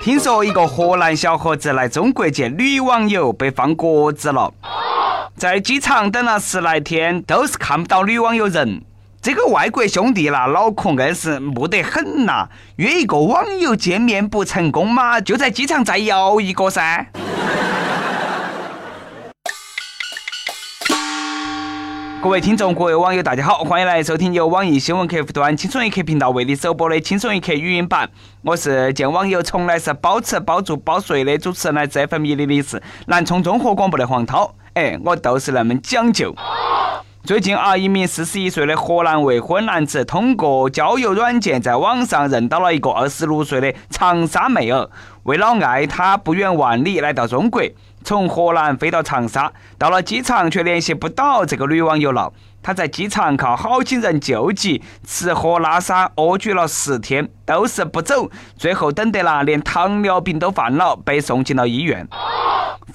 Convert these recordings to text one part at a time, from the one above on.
听说一个河南小伙子来中国见女网友，被放鸽子了。在机场等了十来天，都是看不到女网友人。这个外国兄弟那，脑壳硬是木得很呐！约一个网友见面不成功嘛，就在机场再摇一个噻。各位听众，各位网友，大家好，欢迎来收听由网易新闻客户端“轻松一刻”频道为你首播的“轻松一刻”语音版。我是见网友从来是包吃包住包睡的主持人，来自 FM 一零零四南充综合广播的黄涛。哎，我都是那么讲究。最近啊，一名四十一岁的河南未婚男子通过交友软件在网上认到了一个二十六岁的长沙妹儿，为了爱她，不远万里来到中国。从河南飞到长沙，到了机场却联系不到这个女网友了。她在机场靠好心人救济，吃喝拉撒蜗居了十天，都是不走。最后等得了，连糖尿病都犯了，被送进了医院。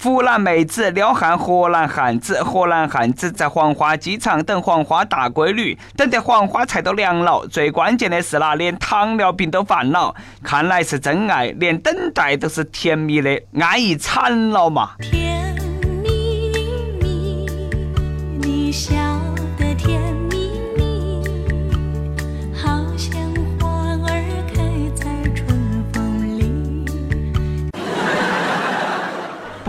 湖南妹子撩汉河南汉子，河南汉子在黄花机场等黄花大闺女，等得黄花菜都凉了。最关键的是啦，连糖尿病都犯了。看来是真爱，连等待都是甜蜜的，安逸惨了嘛！甜蜜蜜，你笑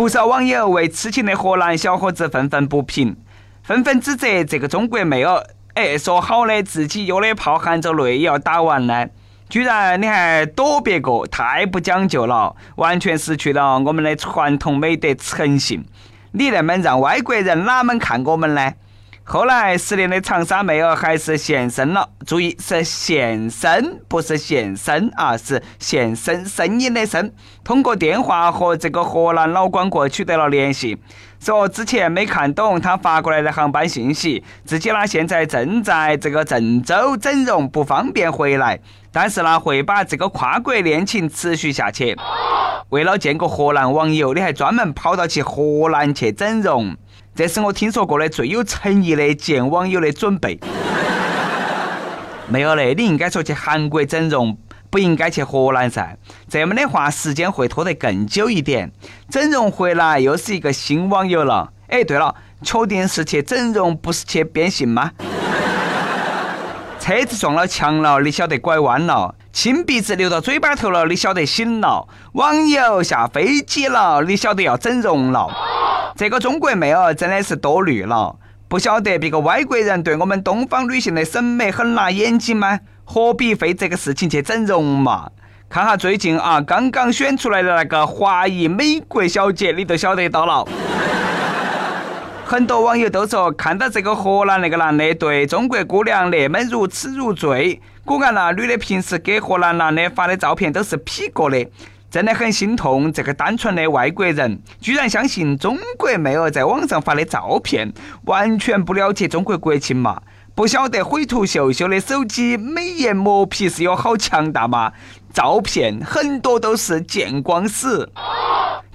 不少网友为痴情的河南小伙子愤愤不平，纷纷指责这个中国妹儿，哎，说好的自己约的炮含着泪也要打完呢。居然你还躲别个，太不讲究了，完全失去了我们的传统美德诚信。你那么让外国人哪门看我们呢？后来失恋的长沙妹儿还是现身了，注意是现身，不是现身啊，是现身声音的声。通过电话和这个河南老光棍取得了联系。说之前没看懂他发过来的航班信息，自己呢现在正在这个郑州整容，不方便回来，但是呢会把这个跨国恋情持续下去。为了见个河南网友，你还专门跑到去河南去整容，这是我听说过的最有诚意的见网友的准备。没有嘞，你应该说去韩国整容。不应该去河南噻，这么的话时间会拖得更久一点。整容回来又是一个新网友了。哎，对了，确定是去整容，不是去变性吗？车子撞了墙了，你晓得拐弯了；亲鼻子流到嘴巴头了，你晓得醒了；网友下飞机了，你晓得要整容了。这个中国妹儿真的是多虑了，不晓得别个外国人对我们东方女性的审美很辣眼睛吗？何必费这个事情去整容嘛？看下最近啊，刚刚选出来的那个华裔美国小姐，你都晓得到了。很多网友都说，看到这个荷兰那个男的对中国姑娘那么如痴如醉，果然那女的平时给荷兰男的发的照片都是 P 过的，真的很心痛。这个单纯的外国人居然相信中国妹儿在网上发的照片，完全不了解中国国情嘛？不晓得毁图秀秀的手机美颜磨皮是有好强大吗？照片很多都是见光死，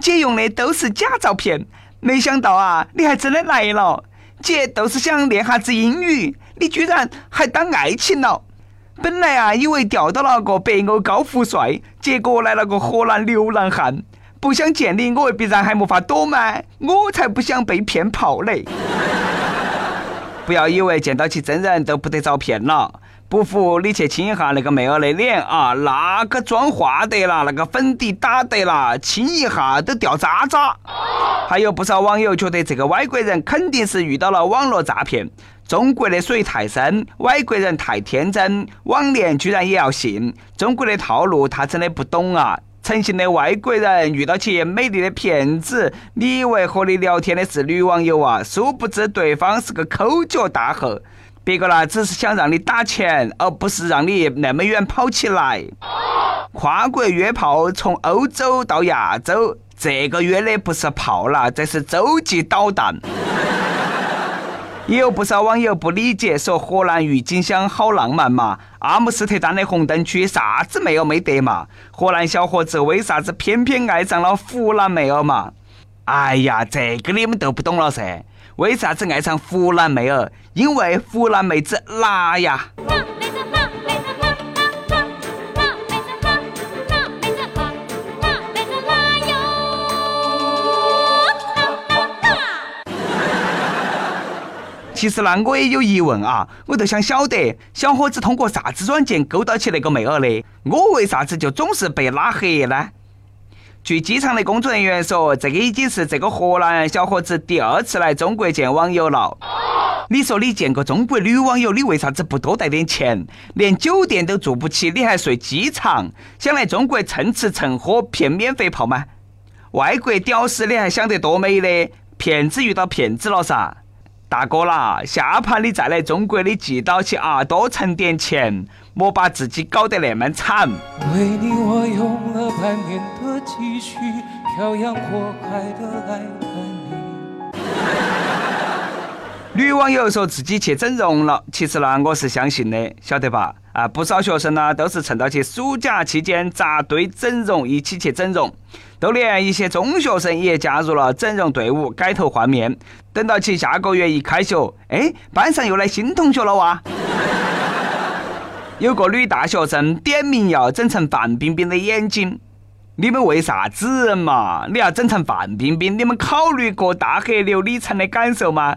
姐用的都是假照片。没想到啊，你还真的来了，姐都是想练哈子英语，你居然还当爱情了。本来啊，以为钓到了个北欧高富帅，结果来了个荷兰流浪汉。不想见你，我必然还没法躲吗？我才不想被骗炮嘞！不要以为见到起真人都不得遭骗了，不服你去亲一下那个妹儿的脸啊，那个妆化得了，那个粉底打得了，亲一下都掉渣渣。还有不少网友觉得这个外国人肯定是遇到了网络诈骗，中国的水太深，外国人太天真，网恋居然也要信，中国的套路他真的不懂啊。诚信的外国人遇到起美丽的骗子，你以为和你聊天的是女网友啊？殊不知对方是个抠脚大汉，别个呢只是想让你打钱，而不是让你那么远跑起来。跨国约炮从欧洲到亚洲，这个约的不是炮了，这是洲际导弹。也有不少网友不理解，说河南郁金香好浪漫嘛，阿姆斯特丹的红灯区啥子妹儿没得嘛，河南小伙子为啥子偏偏爱上了湖南妹儿嘛？哎呀，这个你们都不懂了噻，为啥子爱上湖南妹儿？因为湖南妹子辣呀。其实呢，我也有疑问啊，我就想晓得小伙子通过啥子软件勾到起那个妹儿的，我为啥子就总是被拉黑呢？据机场的工作人员说，这个已经是这个河南小伙子第二次来中国见网友了。你说你见个中国女网友，你为啥子不多带点钱？连酒店都住不起，你还睡机场？想来中国蹭吃蹭喝骗免费泡吗？外国屌丝你还想得多美的？骗子遇到骗子了噻！大哥啦，下盘你再来中国，的寄到去啊，多存点钱，莫把自己搞得那么惨。为你我用了半年的积蓄，漂洋过海的来看你。女网友说自己去整容了，其实呢，我是相信的，晓得吧？啊，不少学生呢都是趁到去暑假期间扎堆整容，一起去整容。都连一些中学生也加入了整容队伍，改头换面。等到起下个月一开学，哎，班上又来新同学了哇！有个女大学生点名要整成范冰冰的眼睛，你们为啥子嘛？你要整成范冰冰？你们考虑过大河流李晨的感受吗？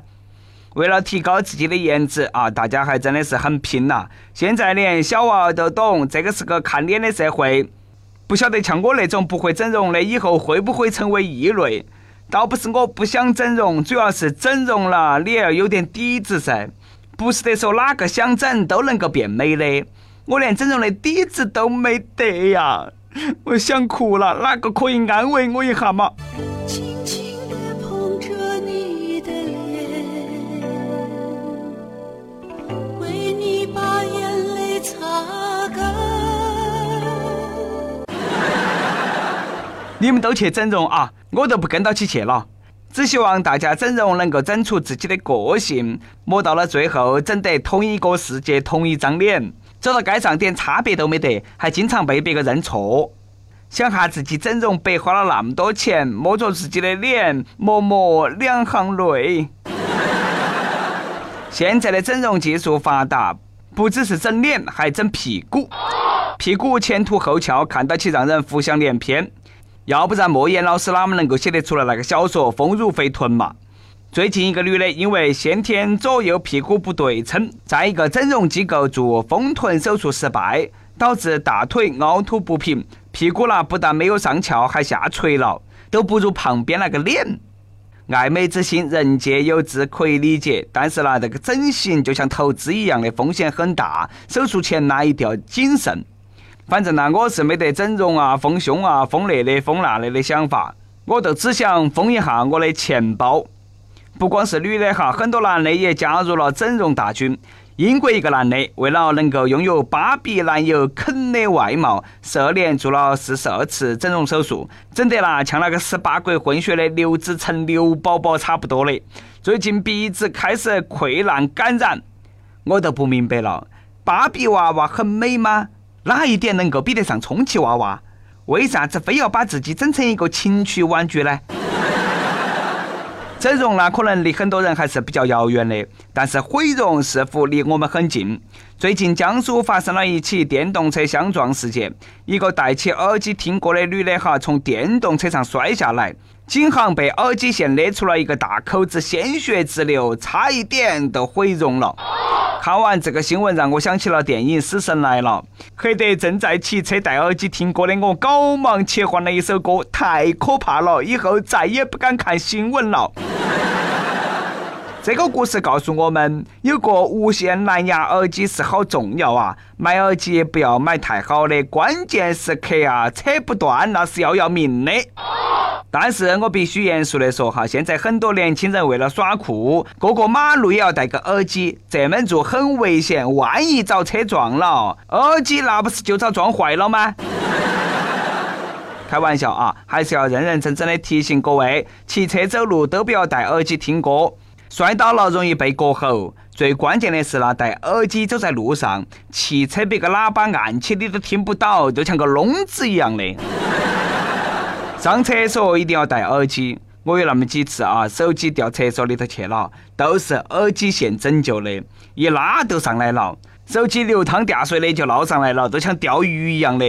为了提高自己的颜值啊，大家还真的是很拼呐！现在连小娃儿都懂，这个是个看脸的社会。不晓得像我那种不会整容的，以后会不会成为异类？倒不是我不想整容，主要是整容了，你要有点底子噻。不是得说哪个想整都能够变美的，我连整容的底子都没得呀！我想哭了，哪个可以安慰我一下嘛？你们都去整容啊，我都不跟到起去了。只希望大家整容能够整出自己的个性，莫到了最后整得同一个世界、同一张脸，走到街上点差别都没得，还经常被别个认错。想哈自己整容白花了那么多钱，摸着自己的脸，默默两行泪。现在的整容技术发达，不只是整脸，还整屁股，屁股前凸后翘，看到起让人浮想联翩。要不然莫言老师哪么能够写得出来那个小说《丰乳肥臀》嘛？最近一个女的因为先天左右屁股不对称，在一个整容机构做丰臀手术失败，导致大腿凹凸不平，屁股呢不但没有上翘，还下垂了，都不如旁边那个脸。爱美之心，人皆有之，可以理解。但是呢，这个整形就像投资一样的风险很大，手术前呢一定要谨慎。反正呢，我是没得整容啊、丰胸啊、丰那的、丰那的的想法，我就只想丰一下我的钱包。不光是女的哈，很多男的也加入了整容大军。英国一个男的为了能够拥有芭比男友肯的外貌，十二年做了四十二次整容手术，整得啦像那个十八国混血的刘子成刘宝宝差不多的。最近鼻子开始溃烂感染，我都不明白了，芭比娃娃很美吗？哪一点能够比得上充气娃娃？为啥子非要把自己整成一个情趣玩具呢？整容呢，可能离很多人还是比较遥远的，但是毁容似乎离我们很近。最近江苏发生了一起电动车相撞事件，一个戴起耳机听歌的女的哈，从电动车上摔下来，颈项被耳机线勒出了一个大口子，鲜血直流，差一点都毁容了。看完这个新闻，让我想起了电影《死神来了》，黑得正在骑车戴耳机听歌的我，赶忙切换了一首歌，太可怕了，以后再也不敢看新闻了。这个故事告诉我们，有个无线蓝牙耳机是好重要啊！买耳机不要买太好的，关键时刻啊，扯不断那是要要命的。但是我必须严肃的说哈，现在很多年轻人为了耍酷，过过马路也要戴个耳机，这么做很危险，万一遭车撞了，耳机那不是就遭撞坏了吗？开玩笑啊，还是要认认真真的提醒各位，骑车走路都不要戴耳机听歌，摔倒了容易被割喉。最关键的是呢，戴耳机走在路上，汽车别个喇叭按起你都听不到，就像个聋子一样的。上厕所一定要戴耳机。我有那么几次啊，手机掉厕所里头去了，都是耳机线拯救的，一拉就上来了，手机流汤掉水的就捞上来了，都像钓鱼一样的。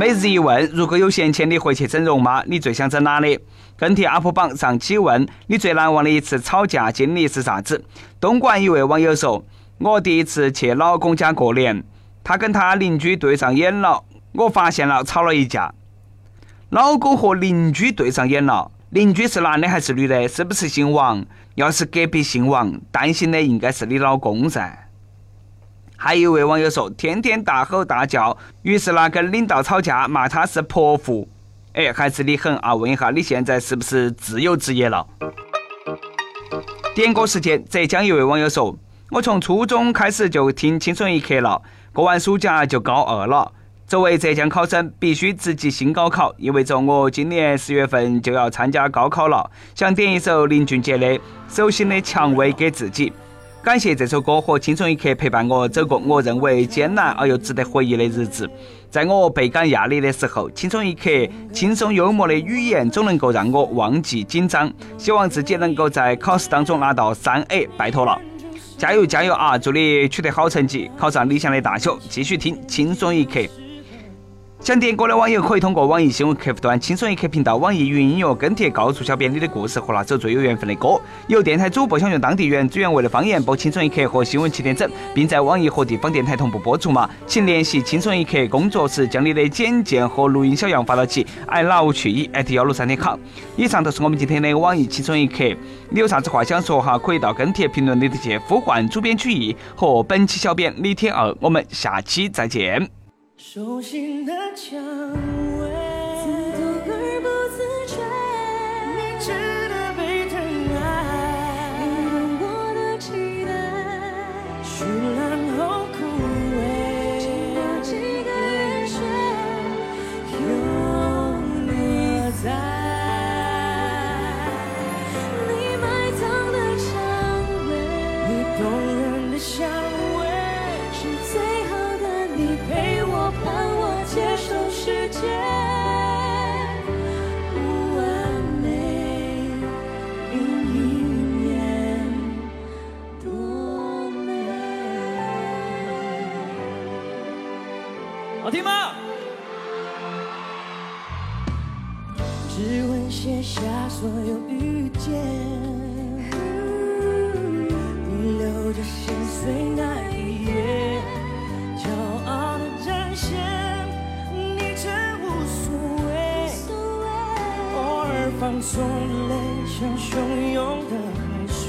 每日一问：如果有闲钱，你会去整容吗？你最想整哪里？跟帖 UP 榜上期问：你最难忘的一次吵架经历是啥子？东莞一位网友说：“我第一次去老公家过年，他跟他邻居对上眼了，我发现了，吵了一架。老公和邻居对上眼了，邻居是男的还是女的？是不是姓王？要是隔壁姓王，担心的应该是你老公噻。”还有一位网友说：“天天大吼大叫，于是呢跟领导吵架，骂他是泼妇。哎，还是你狠啊！问一下，你现在是不是自由职业了？”点歌时间，浙江一位网友说：“我从初中开始就听《轻松一刻》了，过完暑假就高二了。作为浙江考生，必须直击新高考，意味着我今年十月份就要参加高考了。想点一首林俊杰的《手心的蔷薇》给自己。”感谢这首歌和《轻松一刻》陪伴我走过我认为艰难而又值得回忆的日子。在我倍感压力的时候，《轻松一刻》轻松幽默的语言总能够让我忘记紧张。希望自己能够在考试当中拿到三 A，拜托了！加油加油啊！祝你取得好成绩，考上理想的大学。继续听《轻松一刻》。想点歌的网友可以通过网易新闻客户端“轻松一刻”频道、网易云音乐跟帖告诉小编你的故事和那首最有缘分的歌。有电台主播想用当地原汁原味的方言播《轻松一刻》和新闻七点整，并在网易和地方电台同步播出吗？请联系“轻松一刻”工作室，将你的简介和录音小样发到其 i love 去一 at 幺六三点 com。以上就是我们今天的网易轻松一刻。你有啥子话想说哈？可以到跟帖评论里头去呼唤主编曲艺和本期小编李天二。我们下期再见。手心的蔷薇，好听吗？只为写下所有遇见。你流着心碎那一页骄傲的展现你真无所谓偶尔放纵的泪像汹涌的海水。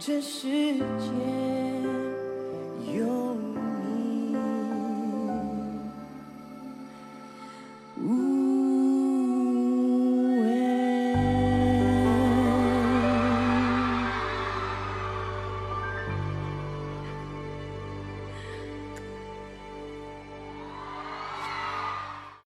这世界。